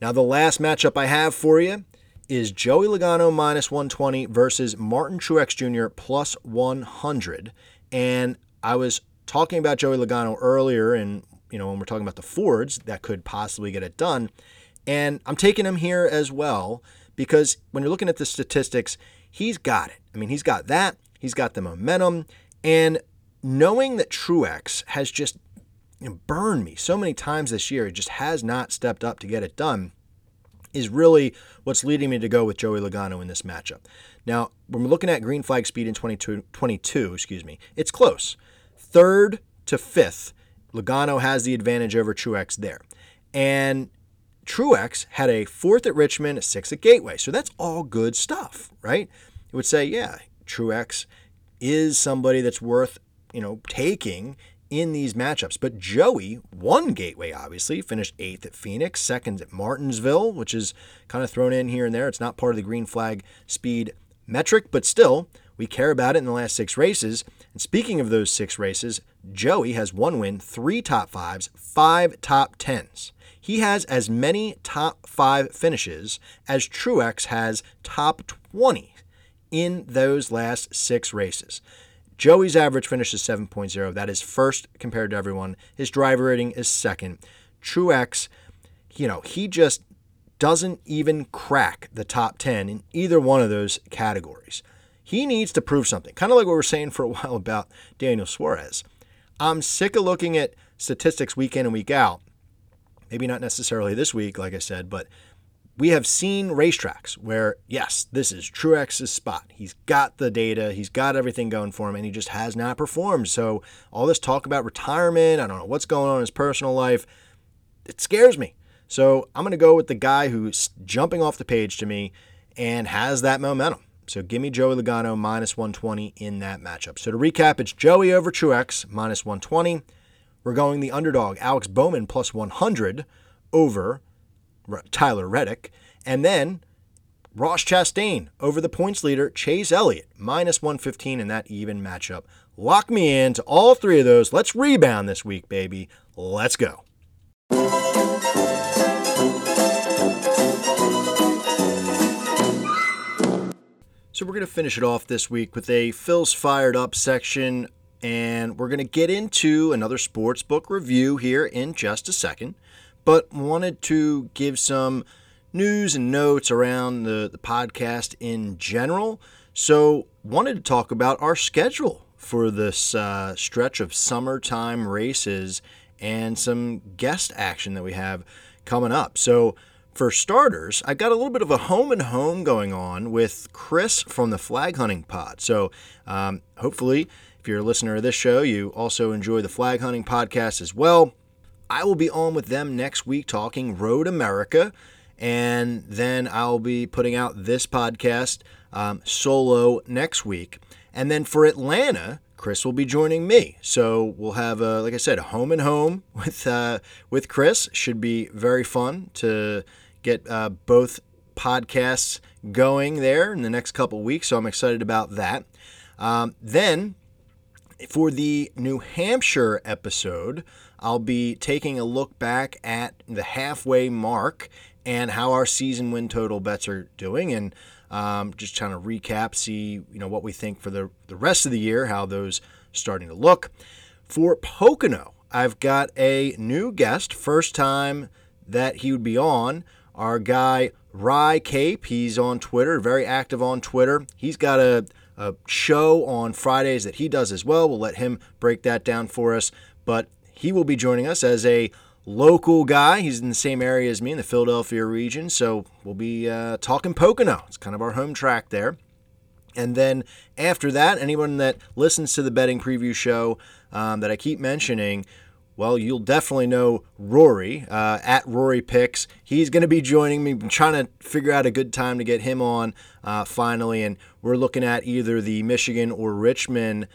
Now, the last matchup I have for you is Joey Logano minus 120 versus Martin Truex Jr. plus 100. And I was talking about Joey Logano earlier, and you know when we're talking about the Fords that could possibly get it done, and I'm taking him here as well because when you're looking at the statistics, he's got it. I mean, he's got that. He's got the momentum, and knowing that Truex has just burned me so many times this year, he just has not stepped up to get it done is really what's leading me to go with Joey Logano in this matchup. Now, when we're looking at green flag speed in 22, 22 excuse me, it's close. Third to fifth, Logano has the advantage over Truex there. And Truex had a fourth at Richmond, a sixth at Gateway. So that's all good stuff, right? It would say, yeah, Truex is somebody that's worth, you know, taking in these matchups. But Joey won Gateway, obviously, finished eighth at Phoenix, second at Martinsville, which is kind of thrown in here and there. It's not part of the green flag speed metric, but still, we care about it in the last six races. And speaking of those six races, Joey has one win, three top fives, five top tens. He has as many top five finishes as Truex has top 20 in those last six races. Joey's average finish is 7.0. That is first compared to everyone. His driver rating is second. Truex, you know, he just doesn't even crack the top 10 in either one of those categories. He needs to prove something, kind of like what we were saying for a while about Daniel Suarez. I'm sick of looking at statistics week in and week out. Maybe not necessarily this week, like I said, but we have seen racetracks where, yes, this is Truex's spot. He's got the data, he's got everything going for him, and he just has not performed. So, all this talk about retirement, I don't know what's going on in his personal life, it scares me. So, I'm going to go with the guy who's jumping off the page to me and has that momentum. So, give me Joey Logano minus 120 in that matchup. So, to recap, it's Joey over Truex minus 120. We're going the underdog, Alex Bowman plus 100 over Tyler Reddick. And then Ross Chastain over the points leader, Chase Elliott, minus 115 in that even matchup. Lock me into all three of those. Let's rebound this week, baby. Let's go. So, we're going to finish it off this week with a Phil's Fired Up section, and we're going to get into another sports book review here in just a second but wanted to give some news and notes around the, the podcast in general. So, wanted to talk about our schedule for this uh, stretch of summertime races and some guest action that we have coming up. So, for starters, I've got a little bit of a home and home going on with Chris from the Flag Hunting Pod. So, um, hopefully, if you're a listener of this show, you also enjoy the Flag Hunting Podcast as well. I will be on with them next week talking Road America. And then I'll be putting out this podcast um, solo next week. And then for Atlanta, Chris will be joining me. So we'll have, a, like I said, a home and home with uh, with Chris. Should be very fun to get uh, both podcasts going there in the next couple weeks. So I'm excited about that. Um, then for the New Hampshire episode, I'll be taking a look back at the halfway mark and how our season win total bets are doing and um, just trying to recap, see you know what we think for the, the rest of the year, how those starting to look. For Pocono, I've got a new guest, first time that he would be on. Our guy Rye Cape, he's on Twitter, very active on Twitter. He's got a, a show on Fridays that he does as well. We'll let him break that down for us. But he will be joining us as a local guy. He's in the same area as me in the Philadelphia region, so we'll be uh, talking Pocono. It's kind of our home track there. And then after that, anyone that listens to the betting preview show um, that I keep mentioning, well, you'll definitely know Rory uh, at Rory Picks. He's going to be joining me. I'm trying to figure out a good time to get him on uh, finally, and we're looking at either the Michigan or Richmond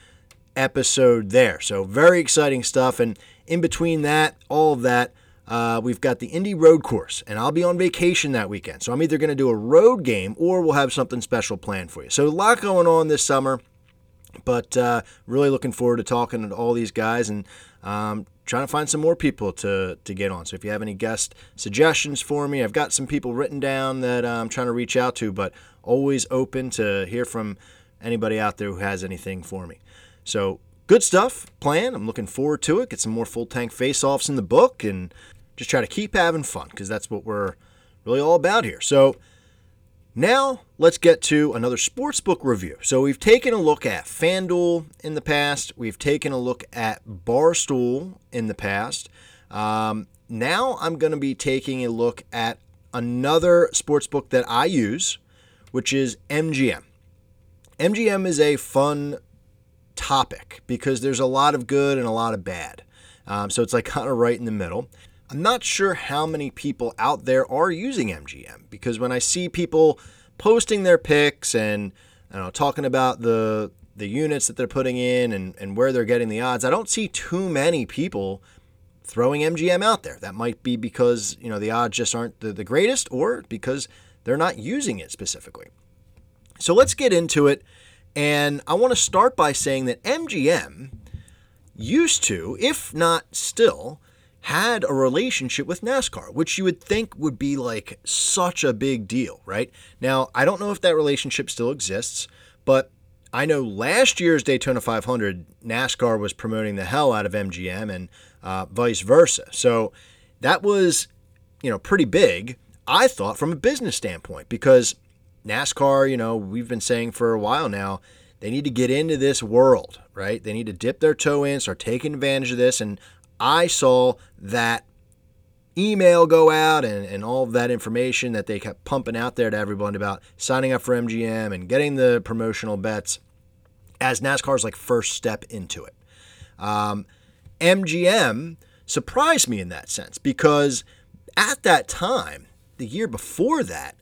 episode there. So very exciting stuff. And in between that, all of that, uh, we've got the Indy Road Course, and I'll be on vacation that weekend. So I'm either going to do a road game or we'll have something special planned for you. So a lot going on this summer, but uh, really looking forward to talking to all these guys and um, trying to find some more people to, to get on. So if you have any guest suggestions for me, I've got some people written down that uh, I'm trying to reach out to, but always open to hear from anybody out there who has anything for me. So good stuff plan. I'm looking forward to it. Get some more full tank face offs in the book and just try to keep having fun because that's what we're really all about here. So now let's get to another sportsbook review. So we've taken a look at FanDuel in the past. We've taken a look at Barstool in the past. Um, now I'm going to be taking a look at another sportsbook that I use, which is MGM. MGM is a fun topic because there's a lot of good and a lot of bad. Um, so it's like kind of right in the middle. I'm not sure how many people out there are using MGM because when I see people posting their picks and you know, talking about the the units that they're putting in and, and where they're getting the odds, I don't see too many people throwing MGM out there. That might be because you know the odds just aren't the, the greatest, or because they're not using it specifically. So let's get into it. And I want to start by saying that MGM used to, if not still, had a relationship with NASCAR, which you would think would be like such a big deal, right? Now, I don't know if that relationship still exists, but I know last year's Daytona 500, NASCAR was promoting the hell out of MGM and uh, vice versa. So that was, you know, pretty big, I thought, from a business standpoint, because NASCAR, you know, we've been saying for a while now, they need to get into this world, right? They need to dip their toe in, start taking advantage of this. And I saw that email go out and, and all of that information that they kept pumping out there to everyone about signing up for MGM and getting the promotional bets as NASCAR's like first step into it. Um, MGM surprised me in that sense because at that time, the year before that,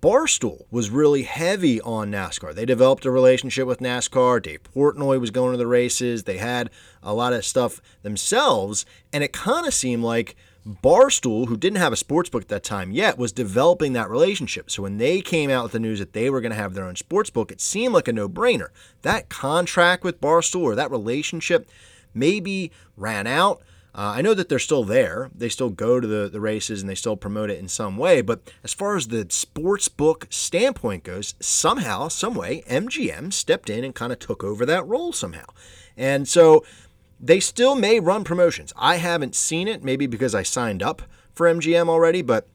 Barstool was really heavy on NASCAR. They developed a relationship with NASCAR. Dave Portnoy was going to the races. They had a lot of stuff themselves. And it kind of seemed like Barstool, who didn't have a sports book at that time yet, was developing that relationship. So when they came out with the news that they were going to have their own sports book, it seemed like a no brainer. That contract with Barstool or that relationship maybe ran out. Uh, I know that they're still there. They still go to the, the races and they still promote it in some way. But as far as the sports book standpoint goes, somehow, some way, MGM stepped in and kind of took over that role somehow. And so they still may run promotions. I haven't seen it, maybe because I signed up for MGM already, but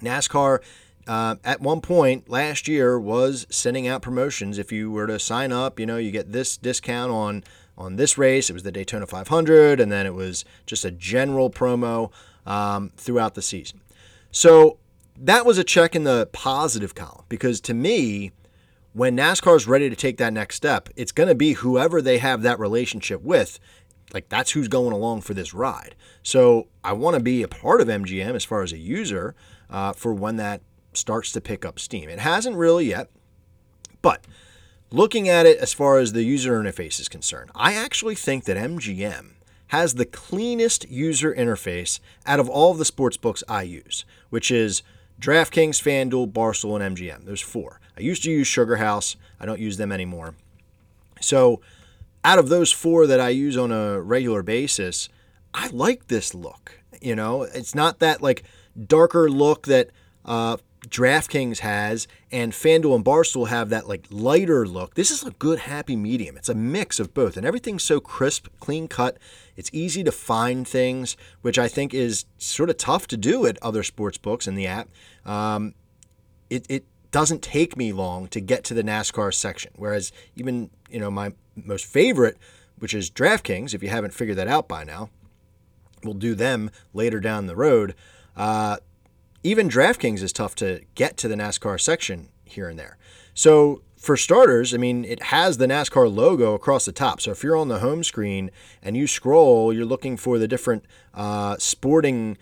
NASCAR. Uh, at one point last year was sending out promotions. If you were to sign up, you know, you get this discount on on this race. It was the Daytona 500, and then it was just a general promo um, throughout the season. So that was a check in the positive column because to me, when NASCAR is ready to take that next step, it's going to be whoever they have that relationship with. Like that's who's going along for this ride. So I want to be a part of MGM as far as a user uh, for when that starts to pick up steam. It hasn't really yet, but Looking at it as far as the user interface is concerned, I actually think that MGM has the cleanest user interface out of all of the sports books I use, which is DraftKings, FanDuel, Barstool, and MGM. There's four. I used to use SugarHouse. I don't use them anymore. So, out of those four that I use on a regular basis, I like this look. You know, it's not that like darker look that uh, DraftKings has and FanDuel and Barstool have that like lighter look. This is a good happy medium. It's a mix of both, and everything's so crisp, clean cut. It's easy to find things, which I think is sort of tough to do at other sports books in the app. Um, it, it doesn't take me long to get to the NASCAR section, whereas even you know my most favorite, which is DraftKings. If you haven't figured that out by now, we'll do them later down the road. Uh, even DraftKings is tough to get to the NASCAR section here and there. So for starters, I mean, it has the NASCAR logo across the top. So if you're on the home screen and you scroll, you're looking for the different uh, sporting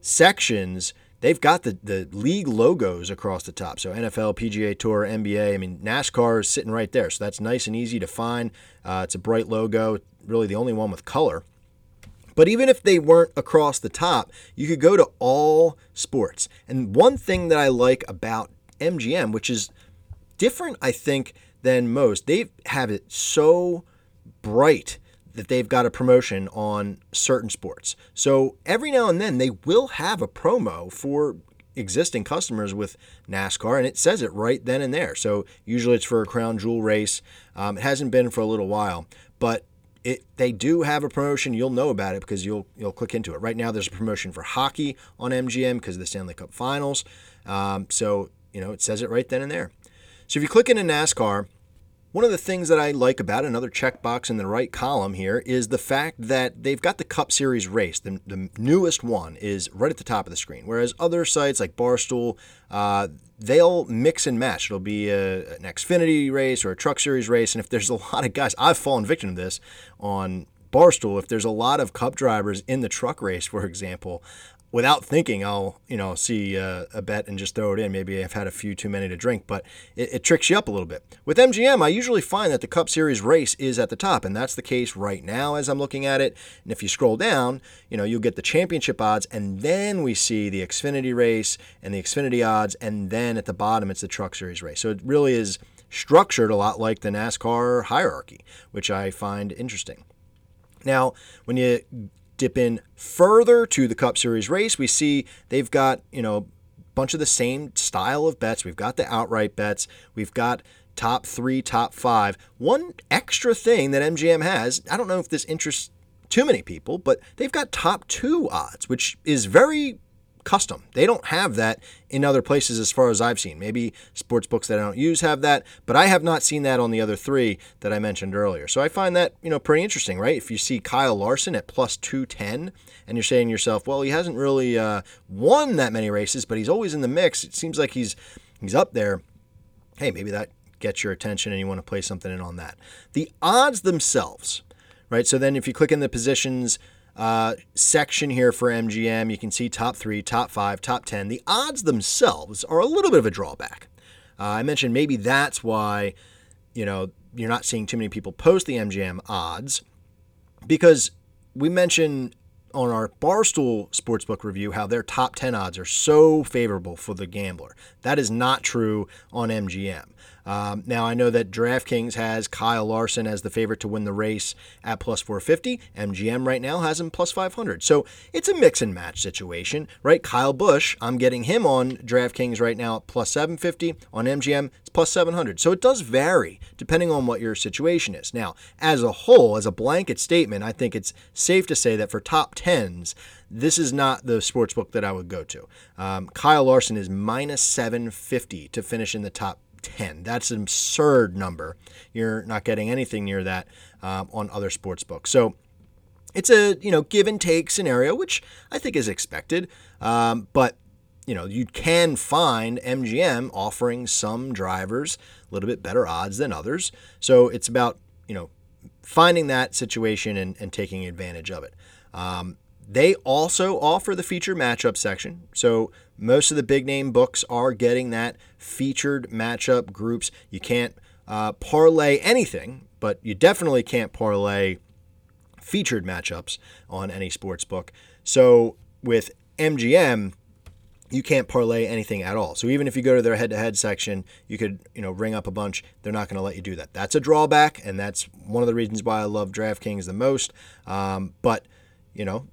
sections. They've got the, the league logos across the top. So NFL, PGA Tour, NBA. I mean, NASCAR is sitting right there. So that's nice and easy to find. Uh, it's a bright logo, really the only one with color. But even if they weren't across the top, you could go to all sports. And one thing that I like about MGM, which is different, I think, than most, they have it so bright that they've got a promotion on certain sports. So every now and then they will have a promo for existing customers with NASCAR, and it says it right then and there. So usually it's for a crown jewel race. Um, it hasn't been for a little while, but it they do have a promotion. You'll know about it because you'll you'll click into it. Right now, there's a promotion for hockey on MGM because of the Stanley Cup Finals. Um, so you know it says it right then and there. So if you click into NASCAR, one of the things that I like about another checkbox in the right column here is the fact that they've got the Cup Series race. The, the newest one is right at the top of the screen, whereas other sites like Barstool, uh, they'll mix and match. It'll be a, an Xfinity race or a Truck Series race, and if there's a lot of guys, I've fallen victim to this on Barstool, if there's a lot of Cup drivers in the truck race, for example, without thinking, I'll you know see uh, a bet and just throw it in. Maybe I've had a few too many to drink, but it, it, tricks you up a little bit. With MGM, I usually find that the Cup Series race is at the top, and that's the case right now as I'm looking at it. And if you scroll down, you know you'll get the championship odds, and then we see the Xfinity race and the Xfinity odds, and then at the bottom it's the Truck Series race. So it really is structured a lot like the NASCAR hierarchy, which I find interesting. Now, when you dip in further to the Cup Series race, we see they've got, you know, a bunch of the same style of bets. We've got the outright bets. We've got top three, top five. One extra thing that MGM has, I don't know if this interests too many people, but they've got top two odds, which is very custom. They don't have that in other places as far as I've seen. Maybe sports books that I don't use have that, but I have not seen that on the other three that I mentioned earlier. So I find that, you know, pretty interesting, right? If you see Kyle Larson at plus 210 and you're saying to yourself, well, he hasn't really uh, won that many races, but he's always in the mix. It seems like he's he's up there. Hey, maybe that gets your attention and you want to play something in on that. The odds themselves, right? So then if you click in the positions uh, section here for MGM. You can see top three, top five, top 10. The odds themselves are a little bit of a drawback. Uh, I mentioned maybe that's why, you know, you're not seeing too many people post the MGM odds because we mentioned on our Barstool Sportsbook review how their top 10 odds are so favorable for the gambler. That is not true on MGM. Um, now, I know that DraftKings has Kyle Larson as the favorite to win the race at plus 450. MGM right now has him plus 500. So it's a mix and match situation, right? Kyle Busch, I'm getting him on DraftKings right now at plus 750. On MGM, it's plus 700. So it does vary depending on what your situation is. Now, as a whole, as a blanket statement, I think it's safe to say that for top 10s, this is not the sports book that I would go to. Um, Kyle Larson is minus 750 to finish in the top 10. That's an absurd number. You're not getting anything near that um, on other sports books. So it's a you know give and take scenario, which I think is expected. Um, but you know you can find MGM offering some drivers a little bit better odds than others. So it's about you know finding that situation and, and taking advantage of it. Um, they also offer the feature matchup section. So most of the big name books are getting that featured matchup groups. You can't uh, parlay anything, but you definitely can't parlay featured matchups on any sports book. So with MGM, you can't parlay anything at all. So even if you go to their head-to-head section, you could, you know, ring up a bunch. They're not going to let you do that. That's a drawback, and that's one of the reasons why I love DraftKings the most. Um, but you know,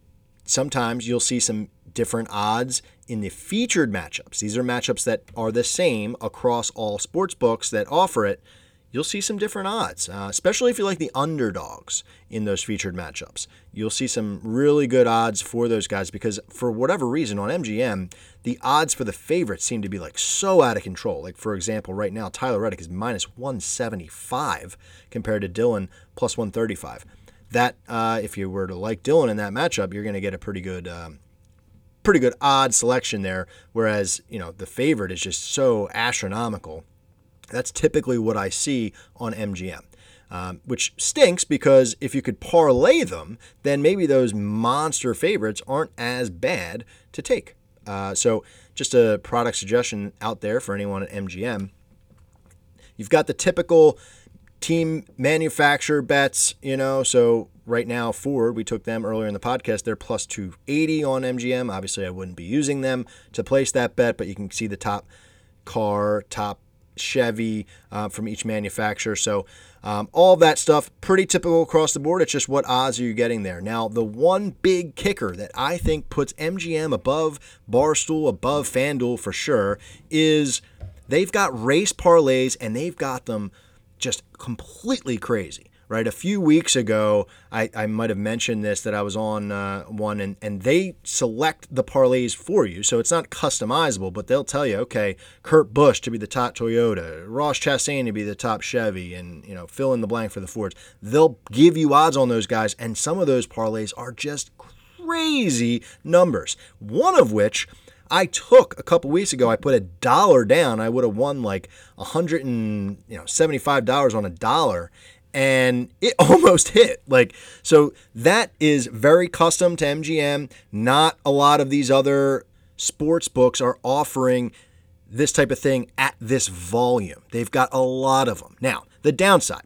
sometimes you'll see some different odds in the featured matchups. These are matchups that are the same across all sports books that offer it. You'll see some different odds, uh, especially if you like the underdogs in those featured matchups. You'll see some really good odds for those guys because, for whatever reason, on MGM, the odds for the favorites seem to be like so out of control. Like, for example, right now, Tyler Reddick is minus 175 compared to Dylan plus 135 that uh, if you were to like Dylan in that matchup, you're going to get a pretty good, um, pretty good odd selection there. Whereas you know the favorite is just so astronomical. That's typically what I see on MGM. Um, which stinks because if you could parlay them, then maybe those monster favorites aren't as bad to take. Uh, so, just a product suggestion out there for anyone at MGM. You've got the typical team manufacturer bets, you know, so right now Ford, we took them earlier in the podcast, they're plus 280 on MGM. Obviously, I wouldn't be using them to place that bet, but you can see the top car, top Chevy uh, from each manufacturer. So um, all that stuff, pretty typical across the board. It's just what odds are you getting there. Now, the one big kicker that I think puts MGM above Barstool, above FanDuel for sure, is they've got race parlays and they've got them – just completely crazy right? A few weeks ago, I, I might have mentioned this that I was on uh, one, and, and they select the parlays for you. So it's not customizable, but they'll tell you, okay, Kurt Busch to be the top Toyota, Ross Chastain to be the top Chevy, and you know, fill in the blank for the Fords. They'll give you odds on those guys, and some of those parlays are just crazy numbers. One of which I took a couple weeks ago. I put a dollar down. I would have won like a hundred and you know seventy five dollars on a dollar, and it almost hit. Like, so that is very custom to MGM. Not a lot of these other sports books are offering this type of thing at this volume. They've got a lot of them. Now, the downside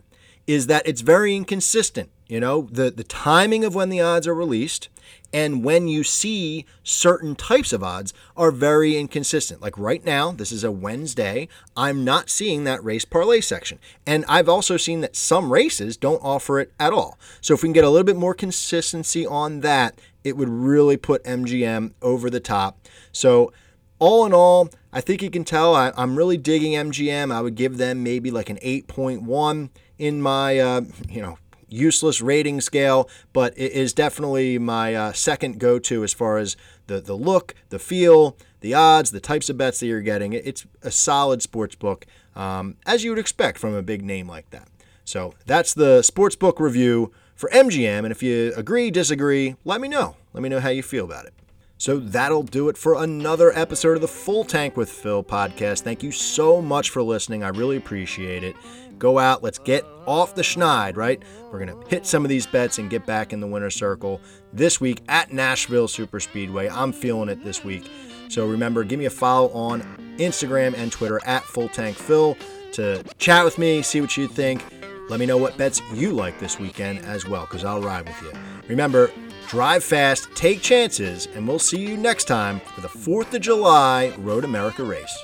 is that it's very inconsistent. You know, the, the timing of when the odds are released and when you see certain types of odds are very inconsistent. Like right now, this is a Wednesday, I'm not seeing that race parlay section. And I've also seen that some races don't offer it at all. So if we can get a little bit more consistency on that, it would really put MGM over the top. So all in all, I think you can tell I, am really digging MGM. I would give them maybe like an 8.1 in my, uh, you know, useless rating scale, but it is definitely my uh, second go to as far as the, the look, the feel, the odds, the types of bets that you're getting. It's a solid sports book, um, as you would expect from a big name like that. So that's the sports book review for MGM. And if you agree, disagree, let me know. Let me know how you feel about it. So that'll do it for another episode of the Full Tank with Phil podcast. Thank you so much for listening. I really appreciate it. Go out, let's get off the schneid, right? We're going to hit some of these bets and get back in the winner's circle this week at Nashville Super Speedway. I'm feeling it this week. So remember, give me a follow on Instagram and Twitter at Full Tank Phil to chat with me, see what you think. Let me know what bets you like this weekend as well, because I'll ride with you. Remember, drive fast, take chances, and we'll see you next time for the 4th of July Road America race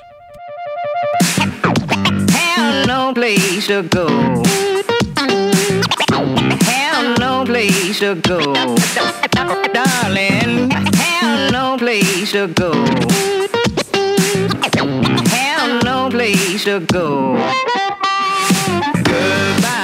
have no place to go. Have no place to go. Darling, have no place to go. Have no place to go. Good.